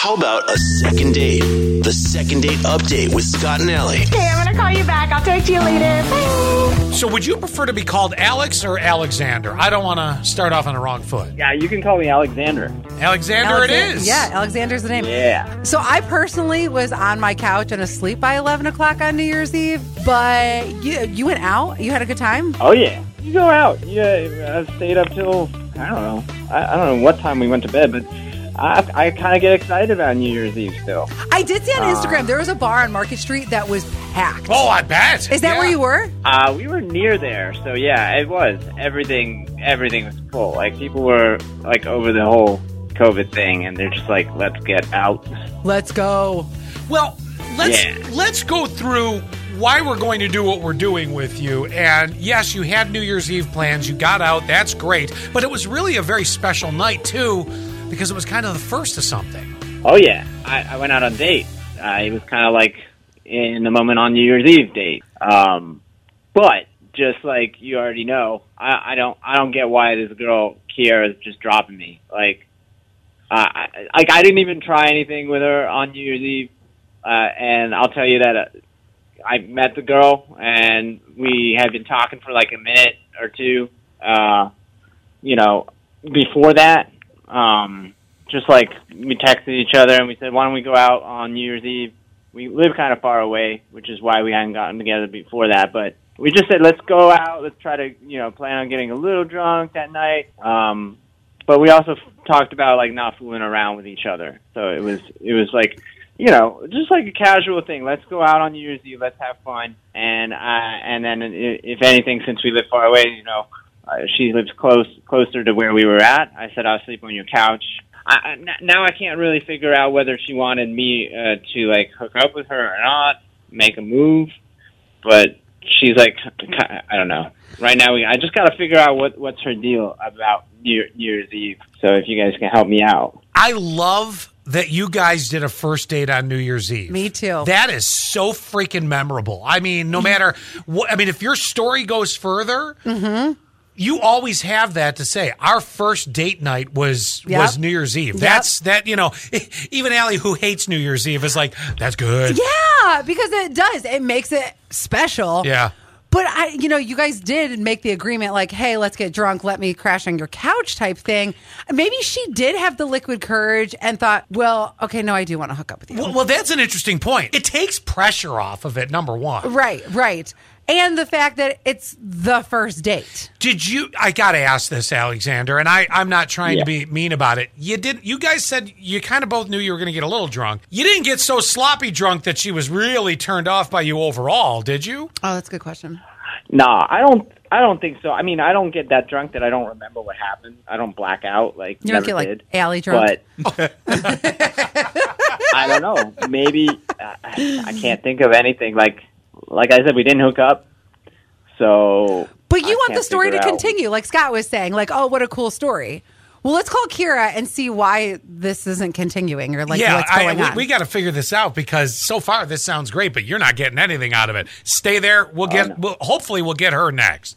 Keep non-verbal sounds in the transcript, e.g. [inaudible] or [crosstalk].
How about a second date? The second date update with Scott and Ellie. Okay, I'm gonna call you back. I'll talk to you later. Bye. So, would you prefer to be called Alex or Alexander? I don't want to start off on the wrong foot. Yeah, you can call me Alexander. Alexander, it Alexan- is. Yeah, Alexander's the name. Yeah. So I personally was on my couch and asleep by 11 o'clock on New Year's Eve, but you, you went out? You had a good time? Oh yeah. You go out. Yeah, I stayed up till I don't know. I, I don't know what time we went to bed, but I, I kind of get excited about New Year's Eve still. I did see on Uh. Instagram there was a bar on Market Street that was packed. Oh, I bet. Is that Yeah. where you were? Uh, we were near there, so yeah, it was. Everything, everything was full. Like people were like over the whole COVID thing, and they're just like, "Let's get out." Let's go. Well, let's Yeah. let's go through why we're going to do what we're doing with you. And yes, you had New Year's Eve plans. You got out. That's great. But it was really a very special night too, because it was kind of the first of something. Oh yeah, I, I went out on date. Uh, it was kind of like in the moment on New Year's Eve date. Um, but just like you already know, I, I don't I don't get why this girl Kiara is just dropping me. Like, uh, I, like I didn't even try anything with her on New Year's Eve, uh, and I'll tell you that uh, I met the girl and we had been talking for like a minute or two. Uh, you know, before that, um, just like we texted each other and we said, why don't we go out on New Year's Eve? We live kind of far away, which is why we hadn't gotten together before that. But we just said, let's go out. Let's try to, you know, plan on getting a little drunk that night. Um, but we also f- talked about like not fooling around with each other. So it was, it was like, you know, just like a casual thing. Let's go out on New Year's Eve. Let's have fun. And uh, and then if anything, since we live far away, you know, uh, she lives close closer to where we were at. I said I'll sleep on your couch. I, I- n- now I can't really figure out whether she wanted me uh, to like hook up with her or not, make a move. But she's like, I don't know. Right now, we, I just got to figure out what what's her deal about New, New Year's Eve. So if you guys can help me out. I love that you guys did a first date on New Year's Eve. Me too. That is so freaking memorable. I mean, no [laughs] matter what, I mean, if your story goes further, Mm-hmm. You always have that to say. Our first date night was Yep. was New Year's Eve. Yep. That's that. You know, [laughs] even Allie, who hates New Year's Eve, is like, that's good. Yeah, because it does. It makes it special. Yeah. But I, you know, you guys did make the agreement like, hey, let's get drunk, let me crash on your couch type thing. Maybe she did have the liquid courage and thought, well, okay, no, I do want to hook up with you. Well, well, that's an interesting point. It takes pressure off of it. Number one. right, right. And the fact that it's the first date. Did you? I got to ask this, Alexander, and I, I'm not trying Yeah. to be mean about it. You didn't. You guys said you kind of both knew you were going to get a little drunk. You didn't get so sloppy drunk that she was really turned off by you overall, did you? Oh, that's a good question. Nah, I don't. I don't think so. I mean, I don't get that drunk that I don't remember what happened. I don't black out like You don't never get like did. alley drunk. But [laughs] I don't know. Maybe uh, I can't think of anything. Like like I said, we didn't hook up. So, But you I want the story to figure out- continue, like Scott was saying, like, oh, what a cool story. Well, let's call Kira and see why this isn't continuing or like yeah, what's I, going we, on. we got to figure this out because so far this sounds great, but you're not getting anything out of it. Stay there. We'll get. no. we'll, hopefully, we'll get her next.